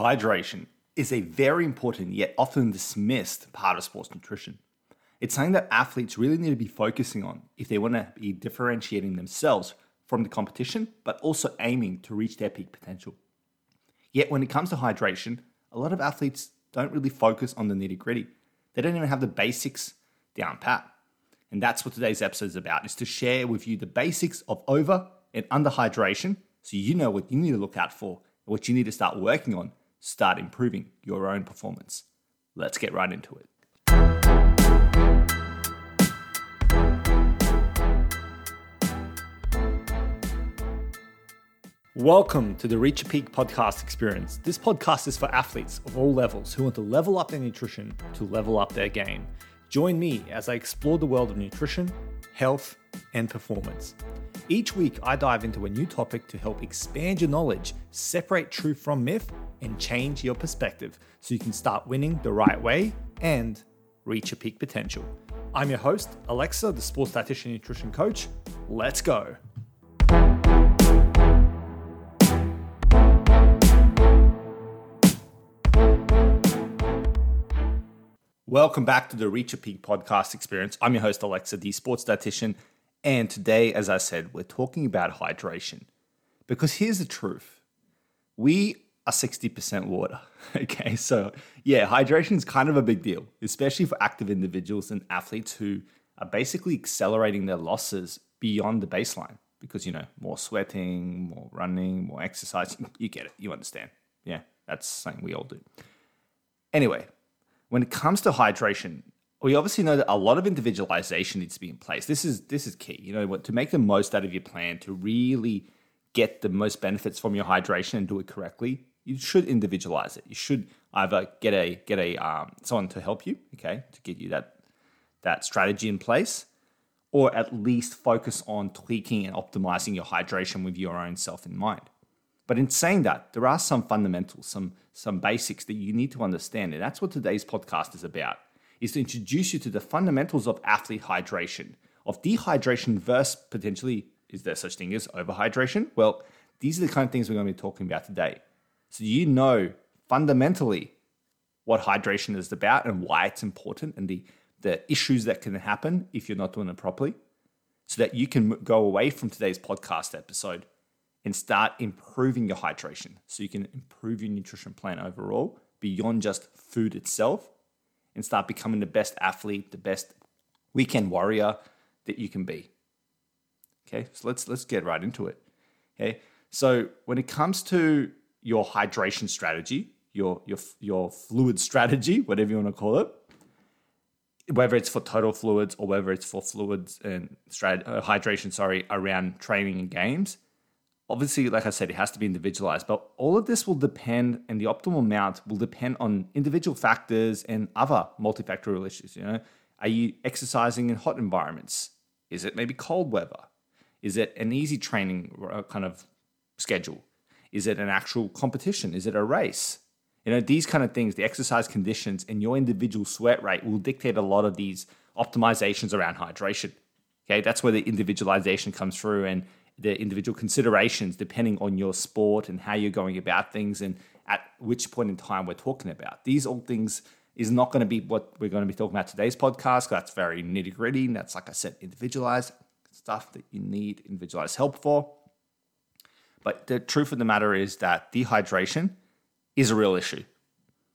Hydration is a very important yet often dismissed part of sports nutrition. It's something that athletes really need to be focusing on if they want to be differentiating themselves from the competition, but also aiming to reach their peak potential. Yet, when it comes to hydration, a lot of athletes don't really focus on the nitty gritty. They don't even have the basics down pat. And that's what today's episode is about, is to share with you the basics of over and under hydration so you know what you need to look out for and what you need to start working on, start improving your own performance. Let's get right into it. Welcome to the Reach a Peak podcast experience. This podcast is for athletes of all levels who want to level up their nutrition to level up their game. Join me as I explore the world of nutrition, health, and performance. Each week, I dive into a new topic to help expand your knowledge, separate truth from myth, and change your perspective so you can start winning the right way and reach your peak potential. I'm your host, Aleksa, the sports dietitian nutrition coach. Let's go. Welcome back to the Reach a Peak podcast experience. I'm your host, Aleksa, the sports dietitian. And today, as I said, we're talking about hydration. Because here's the truth we are 60% water. Okay, so yeah, hydration is kind of a big deal, especially for active individuals and athletes who are basically accelerating their losses beyond the baseline because, you know, more sweating, more running, more exercise. You get it, you understand. Yeah, that's something we all do. Anyway, when it comes to hydration, we obviously know that a lot of individualization needs to be in place. This is this is key. You know, to make the most out of your plan, to really get the most benefits from your hydration and do it correctly, you should individualize it. You should either get a get a um, someone to help you, okay, to get you that that strategy in place, or at least focus on tweaking and optimizing your hydration with your own self in mind. But in saying that, there are some fundamentals, some some basics that you need to understand, and that's what today's podcast is about. Is to introduce you to the fundamentals of athlete hydration, of dehydration versus potentially is there such thing as overhydration? Well, these are the kind of things we're going to be talking about today. So you know fundamentally what hydration is about and why it's important and the the issues that can happen if you're not doing it properly so that you can go away from today's podcast episode and start improving your hydration so you can improve your nutrition plan overall beyond just food itself and start becoming the best athlete, the best weekend warrior that you can be. Okay, so let's let's get right into it. Okay, so when it comes to your hydration strategy, your your your fluid strategy, whatever you want to call it, whether it's for total fluids or whether it's for fluids and strat- uh, hydration, sorry, around training and games, obviously, like I said, it has to be individualized, but all of this will depend, and the optimal amount will depend on individual factors and other multifactorial issues. You know, are you exercising in hot environments? Is it maybe cold weather? Is it an easy training uh, kind of schedule? Is it an actual competition? Is it a race? You know, these kind of things, the exercise conditions and your individual sweat rate will dictate a lot of these optimizations around hydration. Okay, that's where the individualization comes through and the individual considerations depending on your sport and how you're going about things and at which point in time we're talking about. These all things is not going to be what we're going to be talking about today's podcast. That's very nitty gritty. And that's, like I said, individualized stuff that you need individualized help for. But the truth of the matter is that dehydration is a real issue.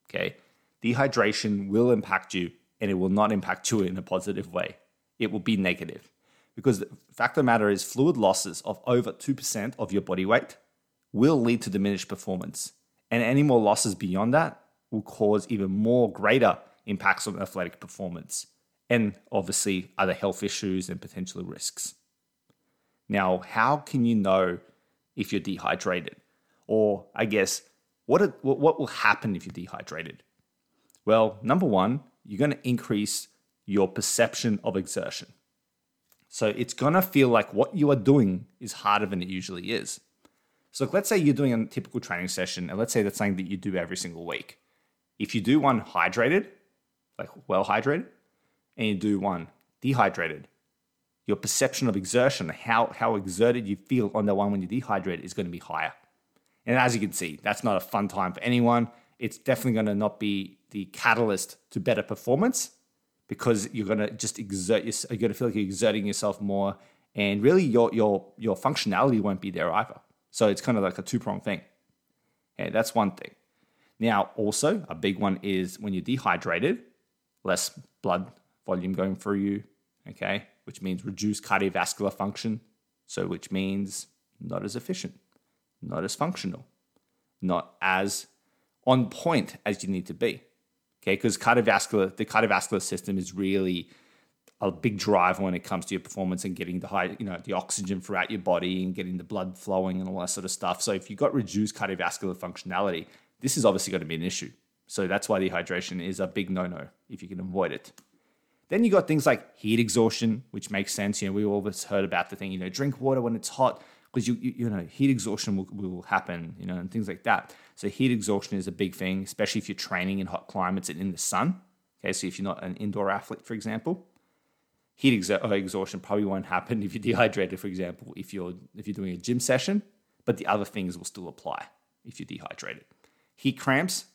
Okay. Dehydration will impact you and it will not impact you in a positive way. It will be negative because the fact of the matter is fluid losses of over 2% of your body weight will lead to diminished performance. And any more losses beyond that will cause even more greater impacts on athletic performance and obviously other health issues and potential risks. Now, how can you know if you're dehydrated? Or I guess, what, what will happen if you're dehydrated? Well, number one, you're going to increase your perception of exertion. So it's gonna feel like what you are doing is harder than it usually is. So let's say you're doing a typical training session, and let's say that's something that you do every single week. If you do one hydrated, like well hydrated, and you do one dehydrated, your perception of exertion, how, how exerted you feel on the one when you're dehydrated, is going to be higher. And as you can see, that's not a fun time for anyone. It's definitely going to not be the catalyst to better performance because you're going to just exert yourself. You're going to feel like you're exerting yourself more, and really your your your functionality won't be there either. So it's kind of like a two prong thing. That's one thing. Now, also a big one is when you're dehydrated, less blood volume going through you. Okay, which means reduced cardiovascular function. So which means not as efficient, not as functional, not as on point as you need to be. Okay, because cardiovascular, the cardiovascular system is really a big driver when it comes to your performance and getting the high, you know, the oxygen throughout your body and getting the blood flowing and all that sort of stuff. So if you've got reduced cardiovascular functionality, this is obviously going to be an issue. So that's why dehydration is a big no-no if you can avoid it. Then you got things like heat exhaustion, which makes sense. You know, we always heard about the thing, you know, drink water when it's hot because you, you, you know heat exhaustion will, will happen, you know, and things like that. So heat exhaustion is a big thing, especially if you're training in hot climates and in the sun. Okay, so if you're not an indoor athlete, for example, heat exa- uh, exhaustion probably won't happen if you're dehydrated, for example, if you're if you're doing a gym session. But the other things will still apply if you're dehydrated. Heat cramps,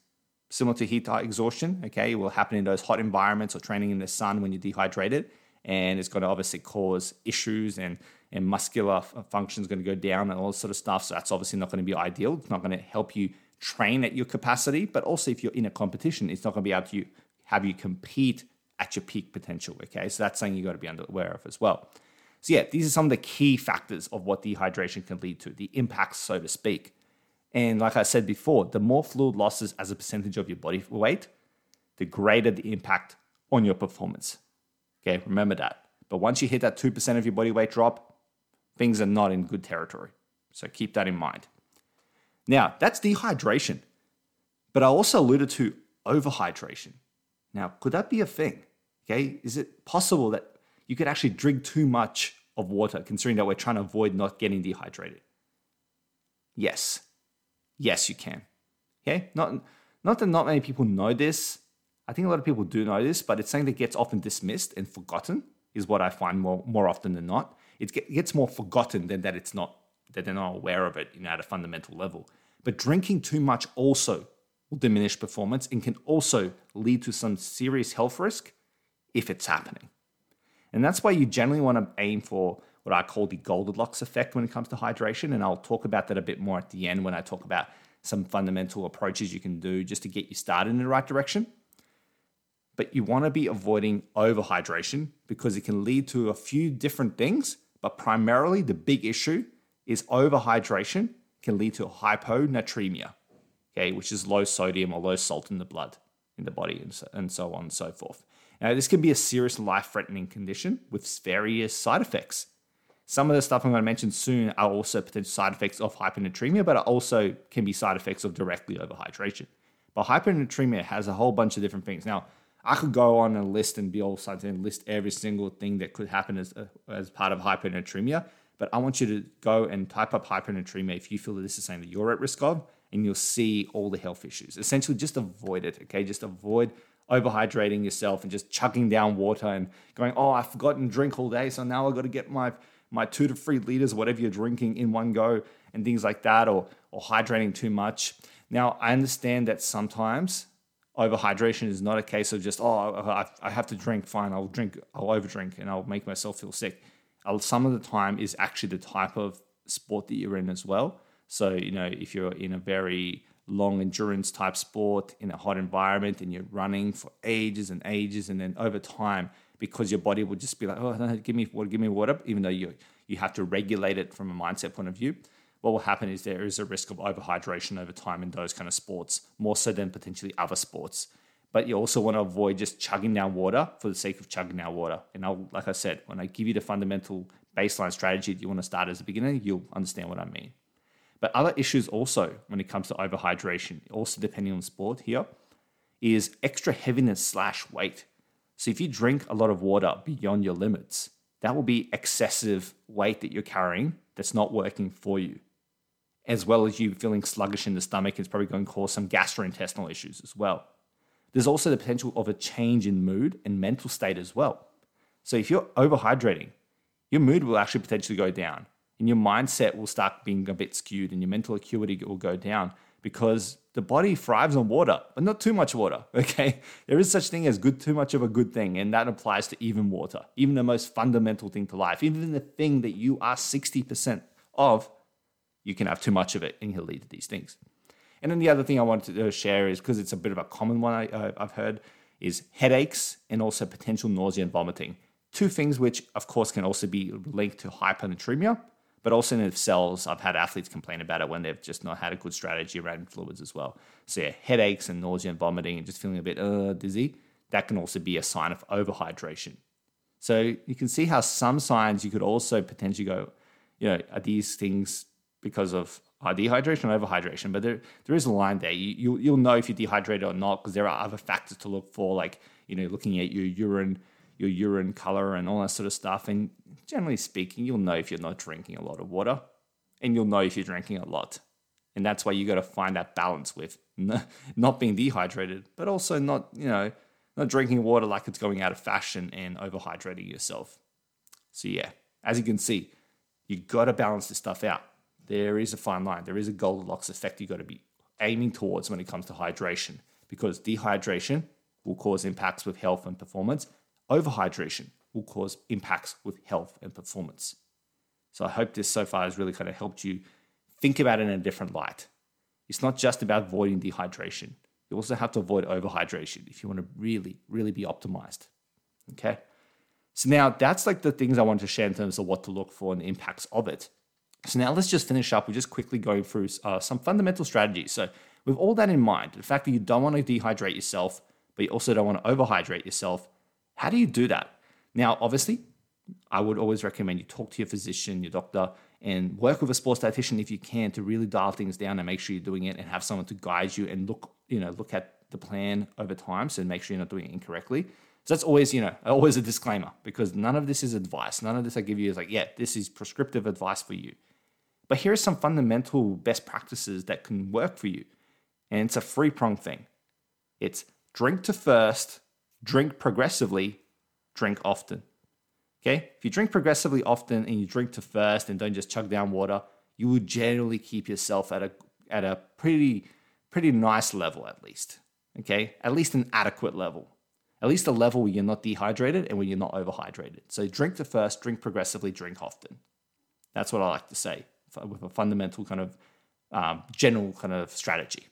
similar to heat exhaustion, okay, it will happen in those hot environments or training in the sun when you're dehydrated, and it's going to obviously cause issues and and muscular function is going to go down and all this sort of stuff. So that's obviously not going to be ideal. It's not going to help you train at your capacity, but also if you're in a competition, it's not going to be able to have you compete at your peak potential. Okay, so that's something you got to be aware of as well. So yeah, these are some of the key factors of what dehydration can lead to, the impacts, so to speak. And like I said before, the more fluid losses as a percentage of your body weight, the greater the impact on your performance. Okay, remember that. But once you hit that 2% of your body weight drop, things are not in good territory. So keep that in mind. Now, that's dehydration. But I also alluded to overhydration. Now, could that be a thing? Okay, is it possible that you could actually drink too much of water, considering that we're trying to avoid not getting dehydrated? Yes, yes, you can. Okay, not not that not many people know this. I think a lot of people do know this, but it's something that gets often dismissed and forgotten. Is what I find more more often than not. It gets more forgotten than that it's not that they're not aware of it, you know, at a fundamental level. But drinking too much also will diminish performance and can also lead to some serious health risk if it's happening. And that's why you generally want to aim for what I call the Goldilocks effect when it comes to hydration. And I'll talk about that a bit more at the end when I talk about some fundamental approaches you can do just to get you started in the right direction. But you want to be avoiding overhydration because it can lead to a few different things. But primarily, the big issue is overhydration can lead to hyponatremia, okay, which is low sodium or low salt in the blood in the body and so, on and so forth. Now, this can be a serious life threatening condition with various side effects. Some of the stuff I'm going to mention soon are also potential side effects of hyponatremia, but it also can be side effects of directly overhydration. But hyponatremia has a whole bunch of different things. Now, I could go on a list and be all sides and list every single thing that could happen as, uh, as part of hyponatremia, but I want you to go and type up hyponatremia if you feel that this is something that you're at risk of, and you'll see all the health issues. Essentially, just avoid it, okay? Just avoid overhydrating yourself and just chugging down water and going, oh, I've forgotten to drink all day, so now I've got to get my my two to three liters, whatever you're drinking, in one go, and things like that, or or hydrating too much. Now, I understand that sometimes overhydration is not a case of just, oh, I have to drink, fine, I'll drink, I'll overdrink, and I'll make myself feel sick. Uh, some of the time is actually the type of sport that you're in as well. So, you know, if you're in a very long endurance type sport in a hot environment and you're running for ages and ages and then over time because your body will just be like oh give me water give me water even though you you have to regulate it from a mindset point of view what will happen is there is a risk of overhydration over time in those kind of sports more so than potentially other sports but you also want to avoid just chugging down water for the sake of chugging down water and I'll, like i said when i give you the fundamental baseline strategy that you want to start as a beginner you'll understand what i mean but other issues also when it comes to overhydration, also depending on sport here, is extra heaviness slash weight. So if you drink a lot of water beyond your limits, that will be excessive weight that you're carrying that's not working for you. As well as you feeling sluggish in the stomach, it's probably going to cause some gastrointestinal issues as well. There's also the potential of a change in mood and mental state as well. So if you're overhydrating, your mood will actually potentially go down and your mindset will start being a bit skewed and your mental acuity will go down because the body thrives on water, but not too much water. Okay. There is such thing as good too much of a good thing, and that applies to even water, even the most fundamental thing to life, even the thing that you are 60% of, you can have too much of it and you'll lead to these things. And then the other thing I wanted to share is because it's a bit of a common one I, uh, I've heard is headaches and also potential nausea and vomiting. Two things which, of course, can also be linked to hyponatremia, but also in themselves, I've had athletes complain about it when they've just not had a good strategy around fluids as well. So yeah, headaches and nausea and vomiting and just feeling a bit uh, dizzy, that can also be a sign of overhydration. So you can see how some signs you could also potentially go, you know, are these things because of uh, dehydration or overhydration? But there, there is a line there. You, you, you'll know if you're dehydrated or not because there are other factors to look for, like, you know, looking at your urine your urine color and all that sort of stuff. And generally speaking, you'll know if you're not drinking a lot of water and you'll know if you're drinking a lot. And that's why you got to find that balance with not being dehydrated, but also not, you know, not drinking water like it's going out of fashion and overhydrating yourself. So, yeah, as you can see, you got to balance this stuff out. There is a fine line. There is a Goldilocks effect you've got to be aiming towards when it comes to hydration because dehydration will cause impacts with health and performance overhydration will cause impacts with health and performance. So I hope this so far has really kind of helped you think about it in a different light. It's not just about avoiding dehydration. You also have to avoid overhydration if you want to really, really be optimized. Okay. So now that's like the things I want to share in terms of what to look for and the impacts of it. So now let's just finish up We just quickly go through uh, some fundamental strategies. So with all that in mind, the fact that you don't want to dehydrate yourself, but you also don't want to overhydrate yourself, how do you do that? Now, obviously, I would always recommend you talk to your physician, your doctor, and work with a sports dietitian if you can to really dial things down and make sure you're doing it and have someone to guide you and look, you know, look at the plan over time so make sure you're not doing it incorrectly. So that's always, you know, always a disclaimer because none of this is advice. None of this I give you is like, yeah, this is prescriptive advice for you. But here are some fundamental best practices that can work for you. And it's a free prong thing. It's drink to first, drink progressively, drink often. Okay? If you drink progressively often and you drink to first and don't just chug down water, you will generally keep yourself at a at a pretty pretty nice level at least. Okay? At least an adequate level. At least a level where you're not dehydrated and where you're not overhydrated. So drink to first, drink progressively, drink often. That's what I like to say with a fundamental kind of um, general kind of strategy.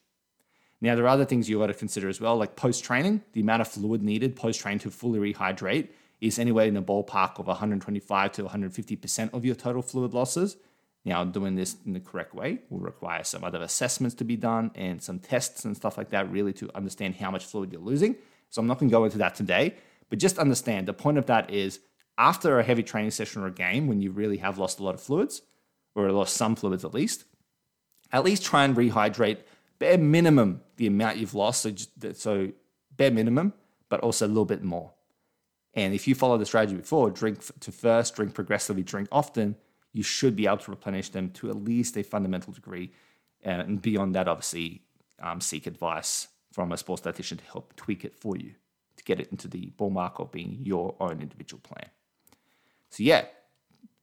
Now, there are other things you got to consider as well, like post training, the amount of fluid needed post training to fully rehydrate is anywhere in the ballpark of 125 to 150% of your total fluid losses. Now, doing this in the correct way will require some other assessments to be done and some tests and stuff like that, really, to understand how much fluid you're losing. So, I'm not going to go into that today, but just understand the point of that is after a heavy training session or a game, when you really have lost a lot of fluids, or lost some fluids at least, at least try and rehydrate bare minimum the amount you've lost. So, so bare minimum, but also a little bit more. And if you follow the strategy before, drink to first, drink progressively, drink often, you should be able to replenish them to at least a fundamental degree. And beyond that, obviously, um, seek advice from a sports dietitian to help tweak it for you to get it into the ballpark of being your own individual plan. So, yeah,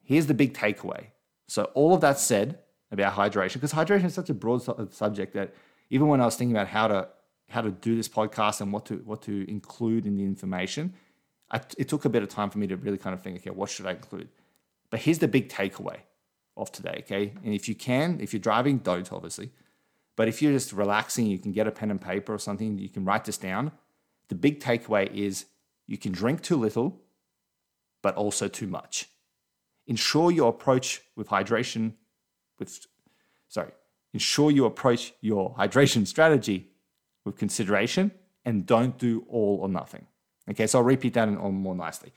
here's the big takeaway. So, all of that said, about hydration because hydration is such a broad subject that even when I was thinking about how to how to do this podcast and what to what to include in the information, it took a bit of time for me to really kind of think, okay, what should I include? But here's the big takeaway of today, okay? And if you can, if you're driving, don't obviously. But if you're just relaxing, you can get a pen and paper or something, you can write this down. The big takeaway is you can drink too little, but also too much. Ensure your approach with hydration with, sorry, ensure you approach your hydration strategy with consideration and don't do all or nothing. Okay, so I'll repeat that on um, more nicely.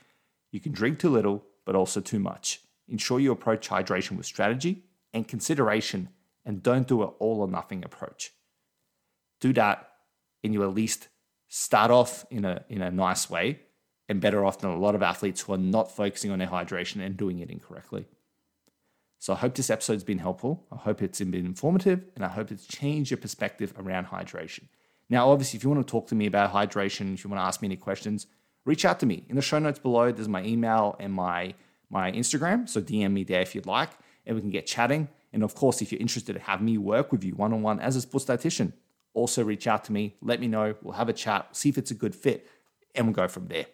You can drink too little, but also too much. Ensure you approach hydration with strategy and consideration and don't do an all or nothing approach. Do that and you at least start off in a, in a nice way and better off than a lot of athletes who are not focusing on their hydration and doing it incorrectly. So I hope this episode's been helpful. I hope it's been informative and I hope it's changed your perspective around hydration. Now, obviously, if you want to talk to me about hydration, if you want to ask me any questions, reach out to me. In the show notes below, there's my email and my, my Instagram. So DM me there if you'd like. and we can get chatting. And of course, if you're interested to have me work with you one on one as a sports dietitian, also reach out to me. Let me know. We'll have a chat, see if it's a good fit, and we'll go from there.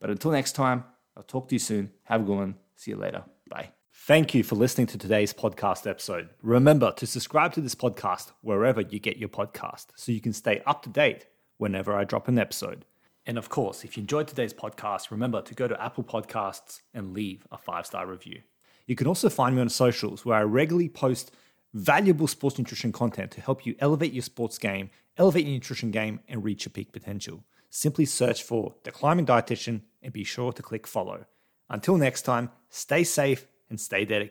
But until next time, I'll talk to you soon. Have a good one. See you later. Bye. Thank you for listening to today's podcast episode. Remember to subscribe to this podcast wherever you get your podcast so you can stay up to date whenever I drop an episode. And of course, if you enjoyed today's podcast, remember to go to Apple Podcasts and leave a five star review. You can also find me on socials where I regularly post valuable sports nutrition content to help you elevate your sports game, elevate your nutrition game, and reach your peak potential. Simply search for The Climbing Dietitian and be sure to click follow. Until next time, stay safe and stay dedicated.